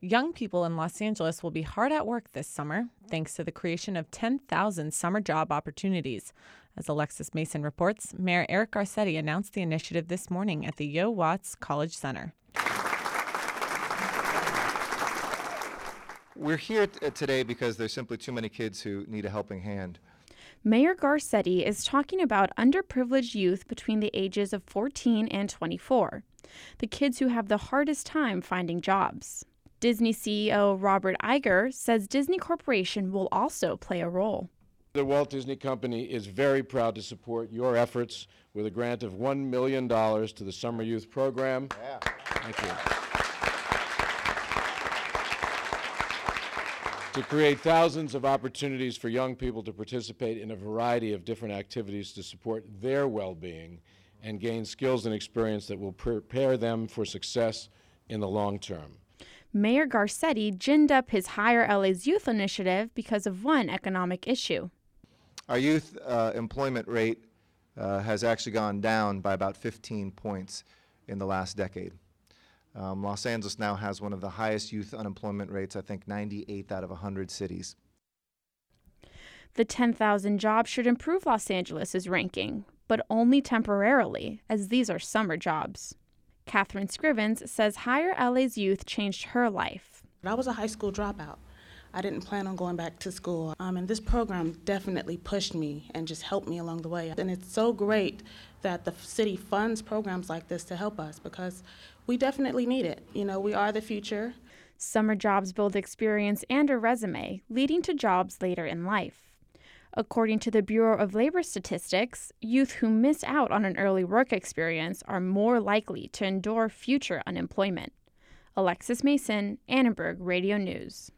Young people in Los Angeles will be hard at work this summer thanks to the creation of 10,000 summer job opportunities. As Alexis Mason reports, Mayor Eric Garcetti announced the initiative this morning at the Yo Watts College Center. We're here t- uh, today because there's simply too many kids who need a helping hand. Mayor Garcetti is talking about underprivileged youth between the ages of 14 and 24, the kids who have the hardest time finding jobs. Disney CEO Robert Iger says Disney Corporation will also play a role. The Walt Disney Company is very proud to support your efforts with a grant of $1 million to the Summer Youth Program. Yeah. Thank you. to create thousands of opportunities for young people to participate in a variety of different activities to support their well being and gain skills and experience that will prepare them for success in the long term. Mayor Garcetti ginned up his Hire LA's Youth initiative because of one economic issue. Our youth uh, employment rate uh, has actually gone down by about 15 points in the last decade. Um, Los Angeles now has one of the highest youth unemployment rates, I think 98 out of 100 cities. The 10,000 jobs should improve Los Angeles' ranking, but only temporarily, as these are summer jobs. Catherine Scrivens says Hire LA's youth changed her life. I was a high school dropout. I didn't plan on going back to school. Um, and this program definitely pushed me and just helped me along the way. And it's so great that the city funds programs like this to help us because we definitely need it. You know, we are the future. Summer jobs build experience and a resume, leading to jobs later in life. According to the Bureau of Labor Statistics, youth who miss out on an early work experience are more likely to endure future unemployment. Alexis Mason, Annenberg Radio News.